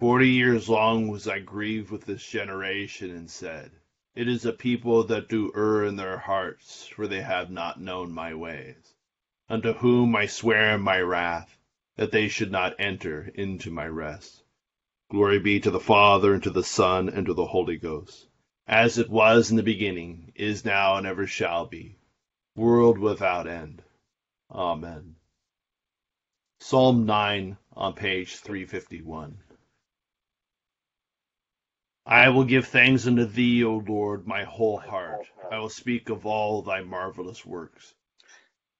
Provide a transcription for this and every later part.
Forty years long was I grieved with this generation, and said, It is a people that do err in their hearts, for they have not known my ways unto whom I swear in my wrath, that they should not enter into my rest. Glory be to the Father, and to the Son, and to the Holy Ghost, as it was in the beginning, is now, and ever shall be, world without end. Amen. Psalm 9 on page 351. I will give thanks unto thee, O Lord, my whole heart. I will speak of all thy marvelous works.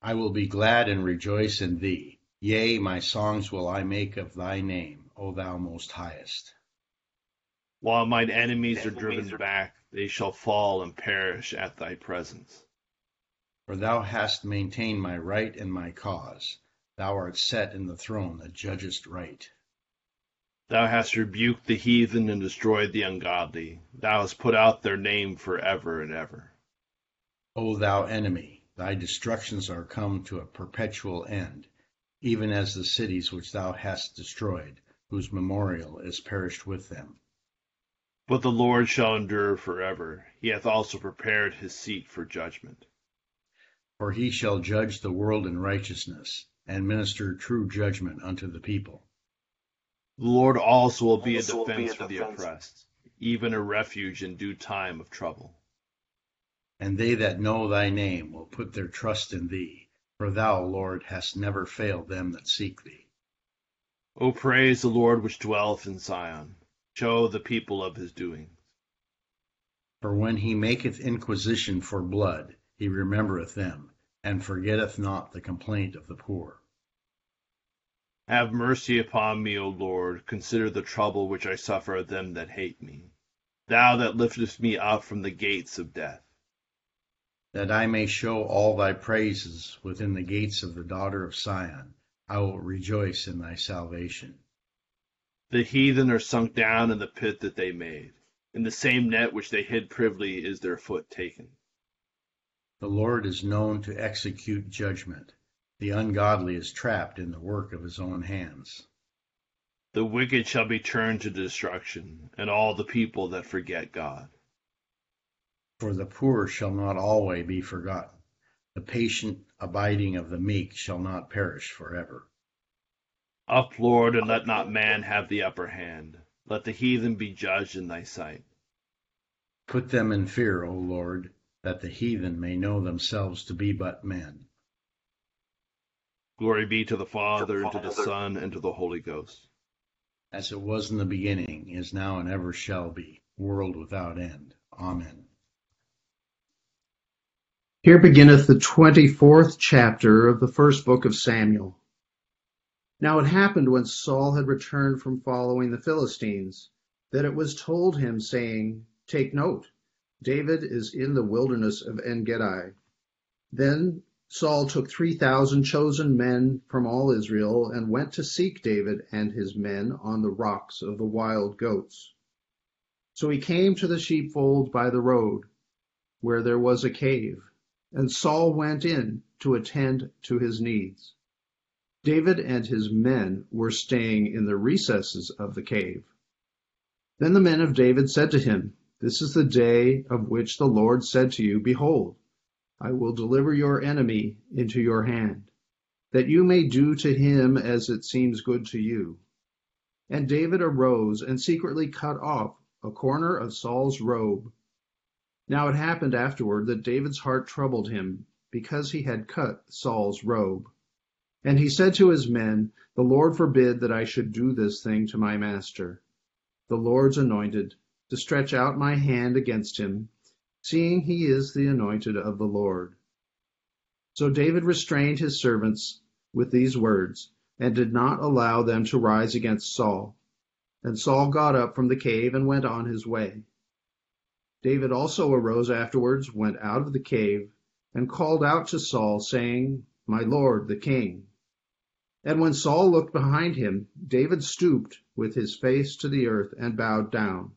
I will be glad and rejoice in thee. Yea, my songs will I make of thy name, O thou most highest. While mine enemies are driven back, they shall fall and perish at thy presence. For thou hast maintained my right and my cause. Thou art set in the throne that judgest right. Thou hast rebuked the heathen and destroyed the ungodly. Thou hast put out their name for ever and ever. O thou enemy, Thy destructions are come to a perpetual end, even as the cities which thou hast destroyed, whose memorial is perished with them. But the Lord shall endure forever. He hath also prepared his seat for judgment. For he shall judge the world in righteousness, and minister true judgment unto the people. The Lord also will be a defense for the oppressed, even a refuge in due time of trouble. And they that know thy name will put their trust in thee, for thou, Lord, hast never failed them that seek thee. O praise the Lord which dwelleth in Zion. Show the people of his doings. For when he maketh inquisition for blood, he remembereth them, and forgetteth not the complaint of the poor. Have mercy upon me, O Lord. Consider the trouble which I suffer of them that hate me. Thou that liftest me up from the gates of death that I may show all thy praises within the gates of the daughter of Sion. I will rejoice in thy salvation. The heathen are sunk down in the pit that they made. In the same net which they hid privily is their foot taken. The Lord is known to execute judgment. The ungodly is trapped in the work of his own hands. The wicked shall be turned to destruction, and all the people that forget God. For the poor shall not alway be forgotten. The patient abiding of the meek shall not perish forever. Up, Lord, and let not man have the upper hand. Let the heathen be judged in thy sight. Put them in fear, O Lord, that the heathen may know themselves to be but men. Glory be to the Father, and to the Son, and to the Holy Ghost. As it was in the beginning, is now, and ever shall be, world without end. Amen. Here beginneth the twenty-fourth chapter of the first book of Samuel. Now it happened when Saul had returned from following the Philistines, that it was told him, saying, Take note, David is in the wilderness of En-gedi. Then Saul took three thousand chosen men from all Israel, and went to seek David and his men on the rocks of the wild goats. So he came to the sheepfold by the road where there was a cave, and Saul went in to attend to his needs. David and his men were staying in the recesses of the cave. Then the men of David said to him, This is the day of which the Lord said to you, Behold, I will deliver your enemy into your hand, that you may do to him as it seems good to you. And David arose and secretly cut off a corner of Saul's robe. Now it happened afterward that David's heart troubled him because he had cut Saul's robe. And he said to his men, The Lord forbid that I should do this thing to my master, the Lord's anointed, to stretch out my hand against him, seeing he is the anointed of the Lord. So David restrained his servants with these words, and did not allow them to rise against Saul. And Saul got up from the cave and went on his way. David also arose afterwards, went out of the cave, and called out to Saul, saying, My lord, the king. And when Saul looked behind him, David stooped with his face to the earth and bowed down.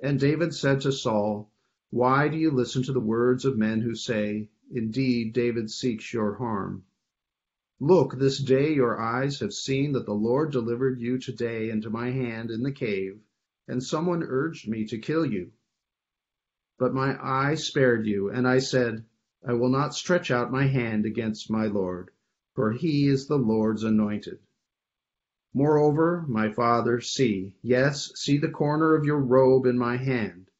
And David said to Saul, Why do you listen to the words of men who say, Indeed, David seeks your harm? Look, this day your eyes have seen that the Lord delivered you today into my hand in the cave, and someone urged me to kill you. But my eye spared you, and I said, I will not stretch out my hand against my Lord for he is the Lord's anointed. Moreover, my father, see, yes, see the corner of your robe in my hand.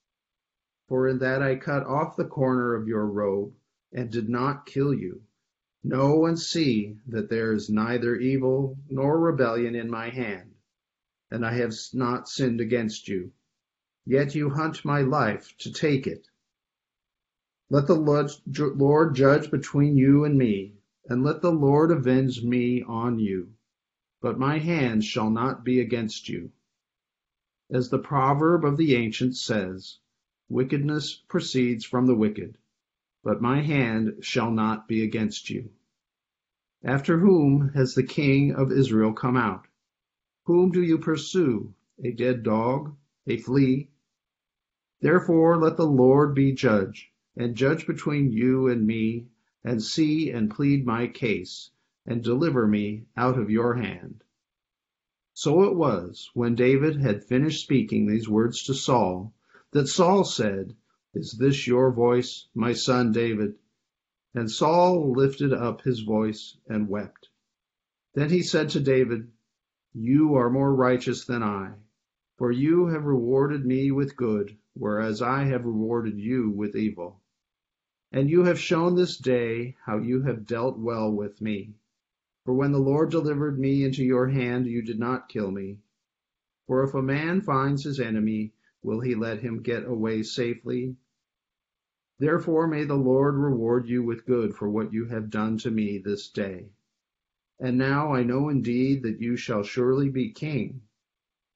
For in that I cut off the corner of your robe, and did not kill you. Know and see that there is neither evil nor rebellion in my hand, and I have not sinned against you. Yet you hunt my life to take it. Let the Lord judge between you and me, and let the Lord avenge me on you, but my hand shall not be against you. As the proverb of the ancients says, wickedness proceeds from the wicked, but my hand shall not be against you. After whom has the king of Israel come out? Whom do you pursue? A dead dog? A flea? Therefore let the Lord be judge, and judge between you and me and see and plead my case, and deliver me out of your hand. So it was, when David had finished speaking these words to Saul, that Saul said, Is this your voice, my son David? And Saul lifted up his voice and wept. Then he said to David, You are more righteous than I, for you have rewarded me with good, whereas I have rewarded you with evil. And you have shown this day how you have dealt well with me. For when the Lord delivered me into your hand, you did not kill me. For if a man finds his enemy, will he let him get away safely? Therefore may the Lord reward you with good for what you have done to me this day. And now I know indeed that you shall surely be king,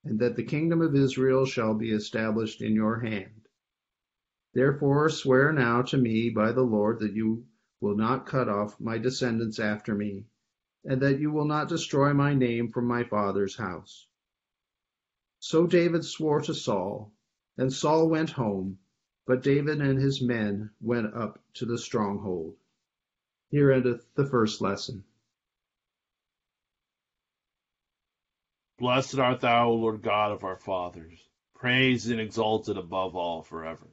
and that the kingdom of Israel shall be established in your hand. Therefore swear now to me by the Lord that you will not cut off my descendants after me, and that you will not destroy my name from my father's house. So David swore to Saul, and Saul went home, but David and his men went up to the stronghold. Here endeth the first lesson. Blessed art thou, O Lord God of our fathers, praised and exalted above all forever.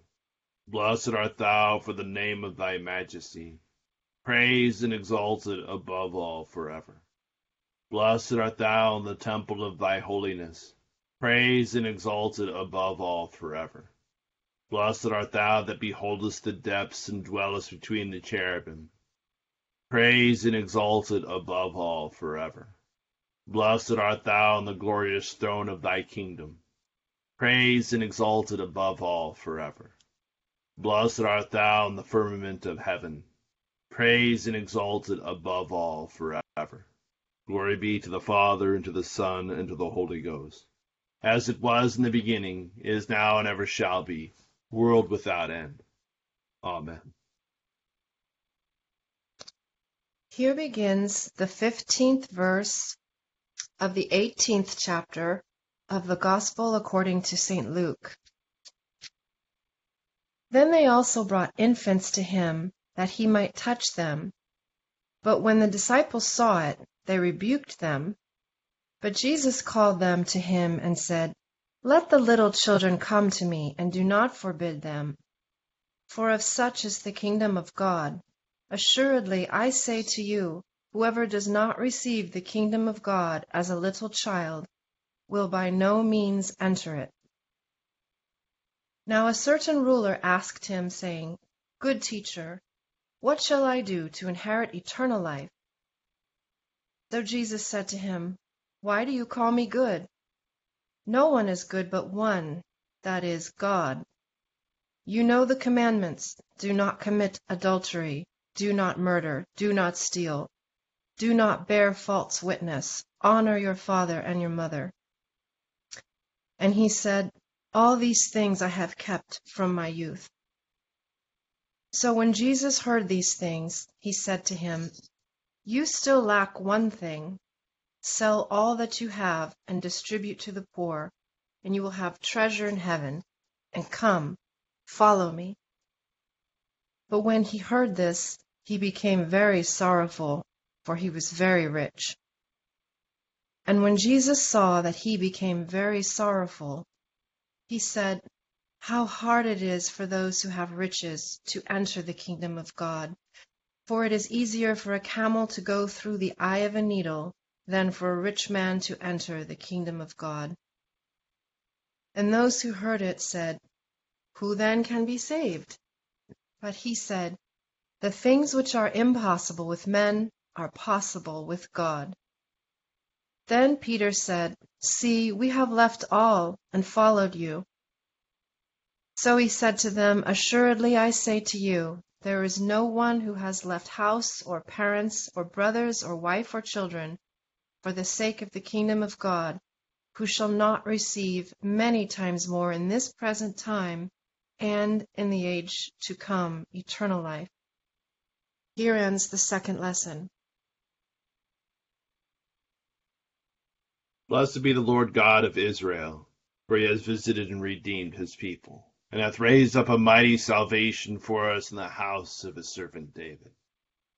Blessed art thou for the name of thy majesty, praised and exalted above all forever. Blessed art thou in the temple of thy holiness, praised and exalted above all forever. Blessed art thou that beholdest the depths and dwellest between the cherubim, praised and exalted above all forever. Blessed art thou on the glorious throne of thy kingdom, praised and exalted above all forever. Blessed art thou in the firmament of heaven, praised and exalted above all forever. Glory be to the Father, and to the Son, and to the Holy Ghost, as it was in the beginning, is now, and ever shall be, world without end. Amen. Here begins the 15th verse of the 18th chapter of the Gospel according to St. Luke. Then they also brought infants to him, that he might touch them. But when the disciples saw it, they rebuked them. But Jesus called them to him and said, Let the little children come to me, and do not forbid them. For of such is the kingdom of God. Assuredly, I say to you, whoever does not receive the kingdom of God as a little child will by no means enter it. Now a certain ruler asked him, saying, Good teacher, what shall I do to inherit eternal life? So Jesus said to him, Why do you call me good? No one is good but one, that is, God. You know the commandments do not commit adultery, do not murder, do not steal, do not bear false witness, honor your father and your mother. And he said, All these things I have kept from my youth. So when Jesus heard these things, he said to him, You still lack one thing. Sell all that you have and distribute to the poor, and you will have treasure in heaven. And come, follow me. But when he heard this, he became very sorrowful, for he was very rich. And when Jesus saw that he became very sorrowful, he said, How hard it is for those who have riches to enter the kingdom of God. For it is easier for a camel to go through the eye of a needle than for a rich man to enter the kingdom of God. And those who heard it said, Who then can be saved? But he said, The things which are impossible with men are possible with God. Then Peter said, See, we have left all and followed you. So he said to them, Assuredly I say to you, there is no one who has left house or parents or brothers or wife or children for the sake of the kingdom of God, who shall not receive many times more in this present time and in the age to come eternal life. Here ends the second lesson. Blessed be the Lord God of Israel, for he has visited and redeemed his people, and hath raised up a mighty salvation for us in the house of his servant David,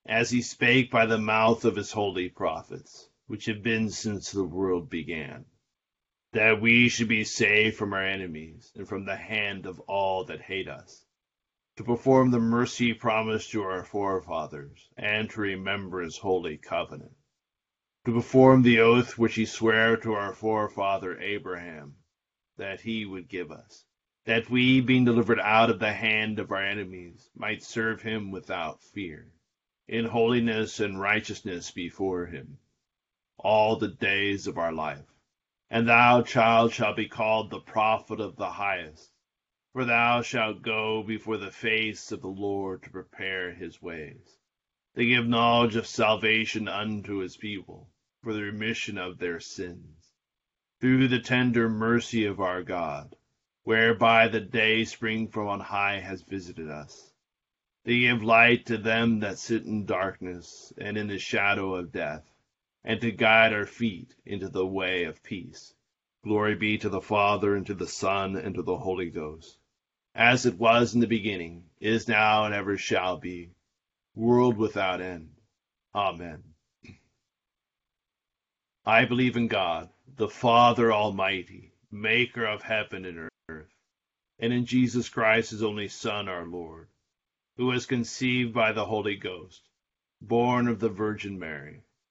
as he spake by the mouth of his holy prophets, which have been since the world began, that we should be saved from our enemies and from the hand of all that hate us, to perform the mercy promised to our forefathers, and to remember his holy covenant to perform the oath which he sware to our forefather Abraham, that he would give us, that we, being delivered out of the hand of our enemies, might serve him without fear, in holiness and righteousness before him, all the days of our life. And thou, child, shalt be called the prophet of the highest, for thou shalt go before the face of the Lord to prepare his ways, to give knowledge of salvation unto his people for the remission of their sins, through the tender mercy of our God, whereby the day spring from on high has visited us, to give light to them that sit in darkness and in the shadow of death, and to guide our feet into the way of peace. Glory be to the Father, and to the Son, and to the Holy Ghost, as it was in the beginning, is now, and ever shall be, world without end. Amen. I believe in God, the Father Almighty, maker of heaven and earth, and in Jesus Christ, his only Son, our Lord, who was conceived by the Holy Ghost, born of the Virgin Mary,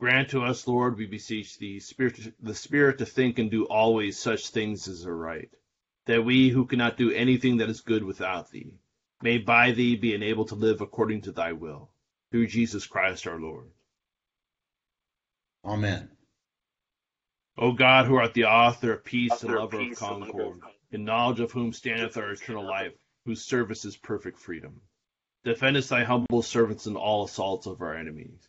Grant to us, Lord, we beseech thee, spirit, the spirit to think and do always such things as are right, that we who cannot do anything that is good without thee, may by thee be enabled to live according to thy will, through Jesus Christ our Lord. Amen. O God, who art the author of peace and Author of lover of peace and lover of concord, in knowledge of whom standeth our eternal life, whose service is perfect freedom, defend us thy humble servants in all assaults of our enemies,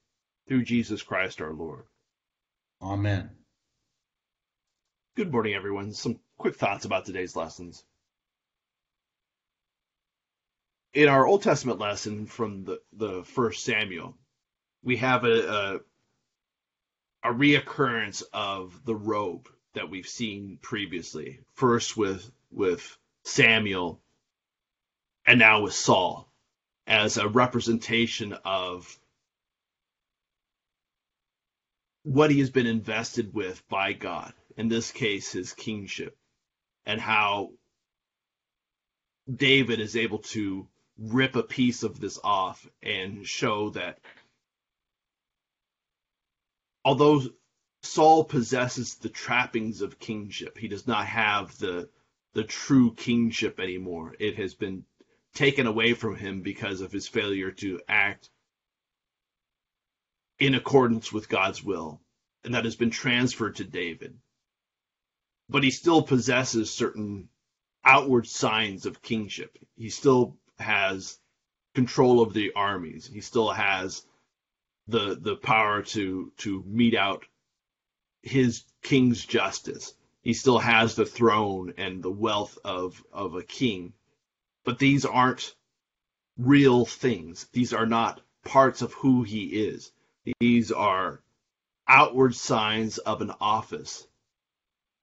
through Jesus Christ our Lord. Amen. Good morning, everyone. Some quick thoughts about today's lessons. In our Old Testament lesson from the, the first Samuel, we have a, a, a reoccurrence of the robe that we've seen previously. First with with Samuel and now with Saul as a representation of what he has been invested with by God, in this case, his kingship, and how David is able to rip a piece of this off and show that although Saul possesses the trappings of kingship, he does not have the the true kingship anymore. It has been taken away from him because of his failure to act in accordance with God's will, and that has been transferred to David. But he still possesses certain outward signs of kingship. He still has control of the armies. He still has the the power to to mete out his king's justice. He still has the throne and the wealth of of a king. But these aren't real things. These are not parts of who he is. These are outward signs of an office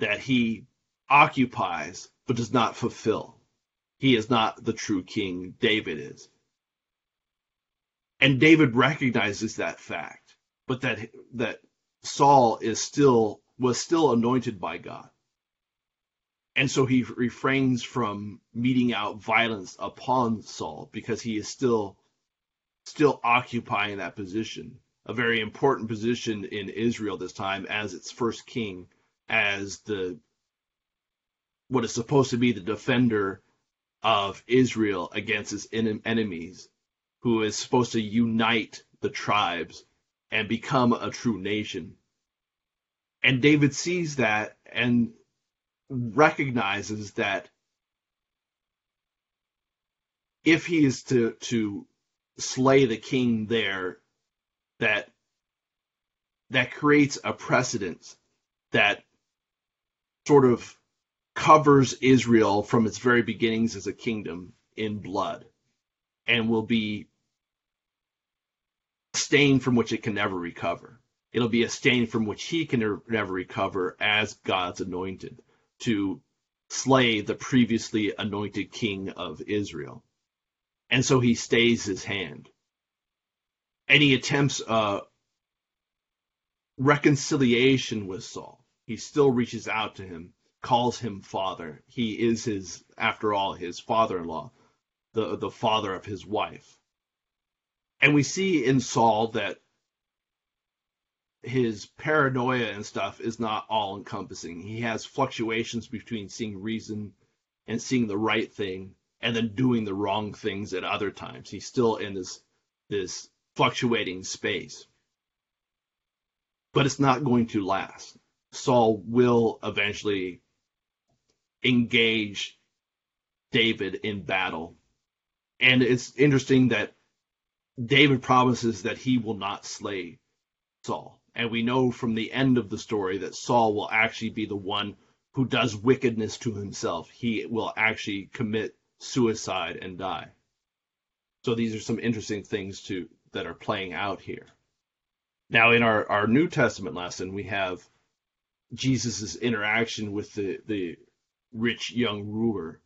that he occupies but does not fulfill. He is not the true king, David is. And David recognizes that fact, but that that Saul is still was still anointed by God. And so he refrains from meting out violence upon Saul because he is still still occupying that position, a very important position in Israel this time as its first king, as the what is supposed to be the defender of Israel against its en- enemies, who is supposed to unite the tribes and become a true nation. And David sees that and recognizes that if he is to to slay the king there, that that creates a precedent that sort of covers Israel from its very beginnings as a kingdom in blood and will be a stain from which it can never recover. It'll be a stain from which he can never recover as God's anointed to slay the previously anointed king of Israel. And so he stays his hand. He attempts uh, reconciliation with Saul. He still reaches out to him, calls him father. He is his, after all, his father-in-law, the the father of his wife. And we see in Saul that his paranoia and stuff is not all encompassing. He has fluctuations between seeing reason and seeing the right thing and then doing the wrong things at other times. He's still in this this fluctuating space. But it's not going to last. Saul will eventually engage David in battle. And it's interesting that David promises that he will not slay Saul. And we know from the end of the story that Saul will actually be the one who does wickedness to himself. He will actually commit suicide and die. So these are some interesting things to that are playing out here. Now in our, our New Testament lesson, we have Jesus' interaction with the, the rich young ruler.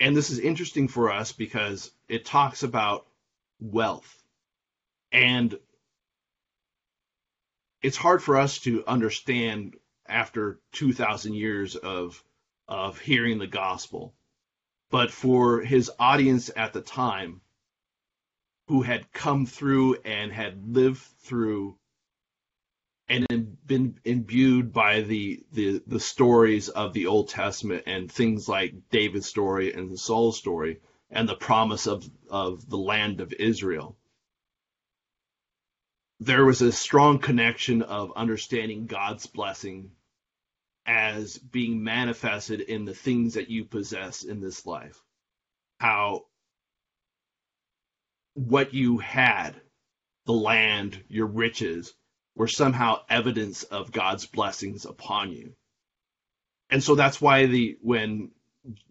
And this is interesting for us because it talks about wealth. And it's hard for us to understand after 2,000 years of, of hearing the gospel. But for his audience at the time, who had come through and had lived through and been imbued by the, the the stories of the Old Testament and things like David's story and Saul's story and the promise of, of the land of Israel. There was a strong connection of understanding God's blessing as being manifested in the things that you possess in this life. How what you had, the land, your riches, were somehow evidence of God's blessings upon you. And so that's why the when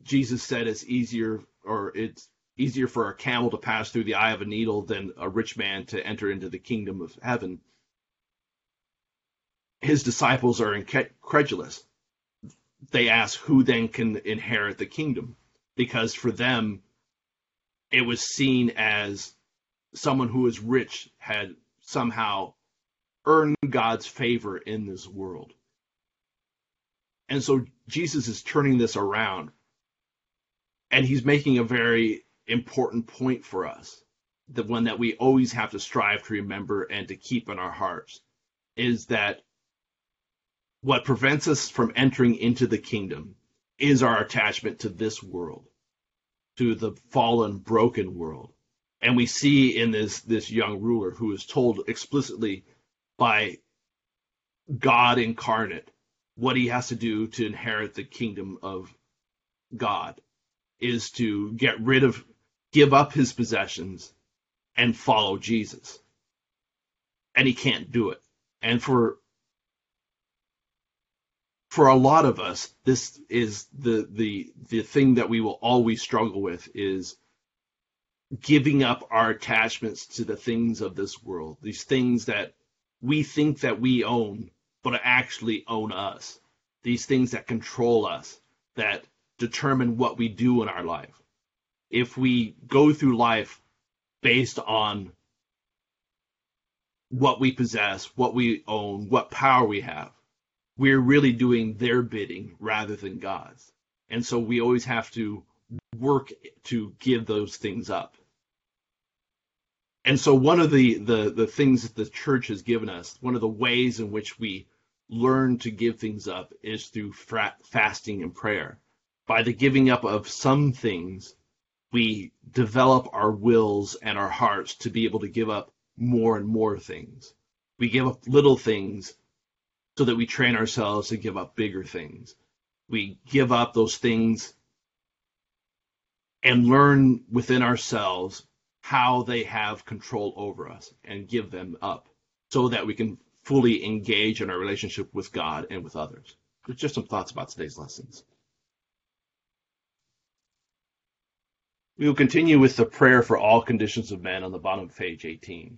Jesus said it's easier or it's easier for a camel to pass through the eye of a needle than a rich man to enter into the kingdom of heaven. His disciples are incredulous. They ask who then can inherit the kingdom because for them it was seen as someone who was rich had somehow earned God's favor in this world. And so Jesus is turning this around. And he's making a very important point for us. The one that we always have to strive to remember and to keep in our hearts is that what prevents us from entering into the kingdom is our attachment to this world, to the fallen, broken world. And we see in this this young ruler who is told explicitly by God incarnate what he has to do to inherit the kingdom of God is to get rid of, give up his possessions and follow Jesus. And he can't do it. And for for a lot of us, this is the the the thing that we will always struggle with is giving up our attachments to the things of this world, these things that we think that we own, but actually own us, these things that control us, that determine what we do in our life. If we go through life based on what we possess, what we own, what power we have, we're really doing their bidding rather than God's. And so we always have to work to give those things up. And so one of the, the, the things that the church has given us, one of the ways in which we learn to give things up is through fasting and prayer by the giving up of some things, we develop our wills and our hearts to be able to give up more and more things. We give up little things so that we train ourselves to give up bigger things. We give up those things and learn within ourselves how they have control over us and give them up so that we can fully engage in our relationship with God and with others. Just some thoughts about today's lessons. We will continue with the prayer for all conditions of men on the bottom of page 18.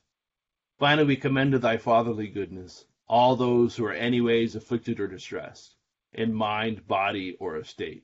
Finally, we commend to thy fatherly goodness all those who are anyways afflicted or distressed, in mind, body, or estate.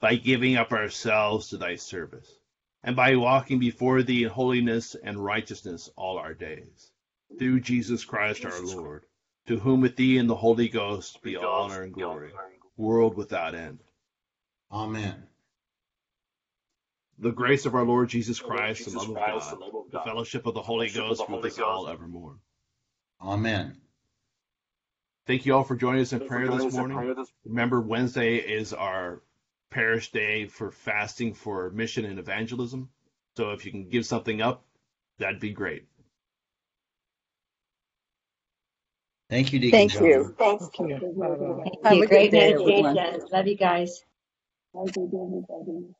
by giving up ourselves to thy service, and by walking before thee in holiness and righteousness all our days. Through Jesus Christ our Lord, to whom with thee and the Holy Ghost be honor and glory, world without end. Amen. The grace of our Lord Jesus Christ, the love of God, the fellowship of the Holy Ghost will be with us all evermore. Amen. Thank you all for joining us in prayer this morning. Remember, Wednesday is our parish day for fasting for mission and evangelism. So if you can give something up, that'd be great. Thank you, Deacon Thank John. you. Thank Thank you. you. Have Have a a great day, meditation. everyone. Love you guys. Have a good day, everybody.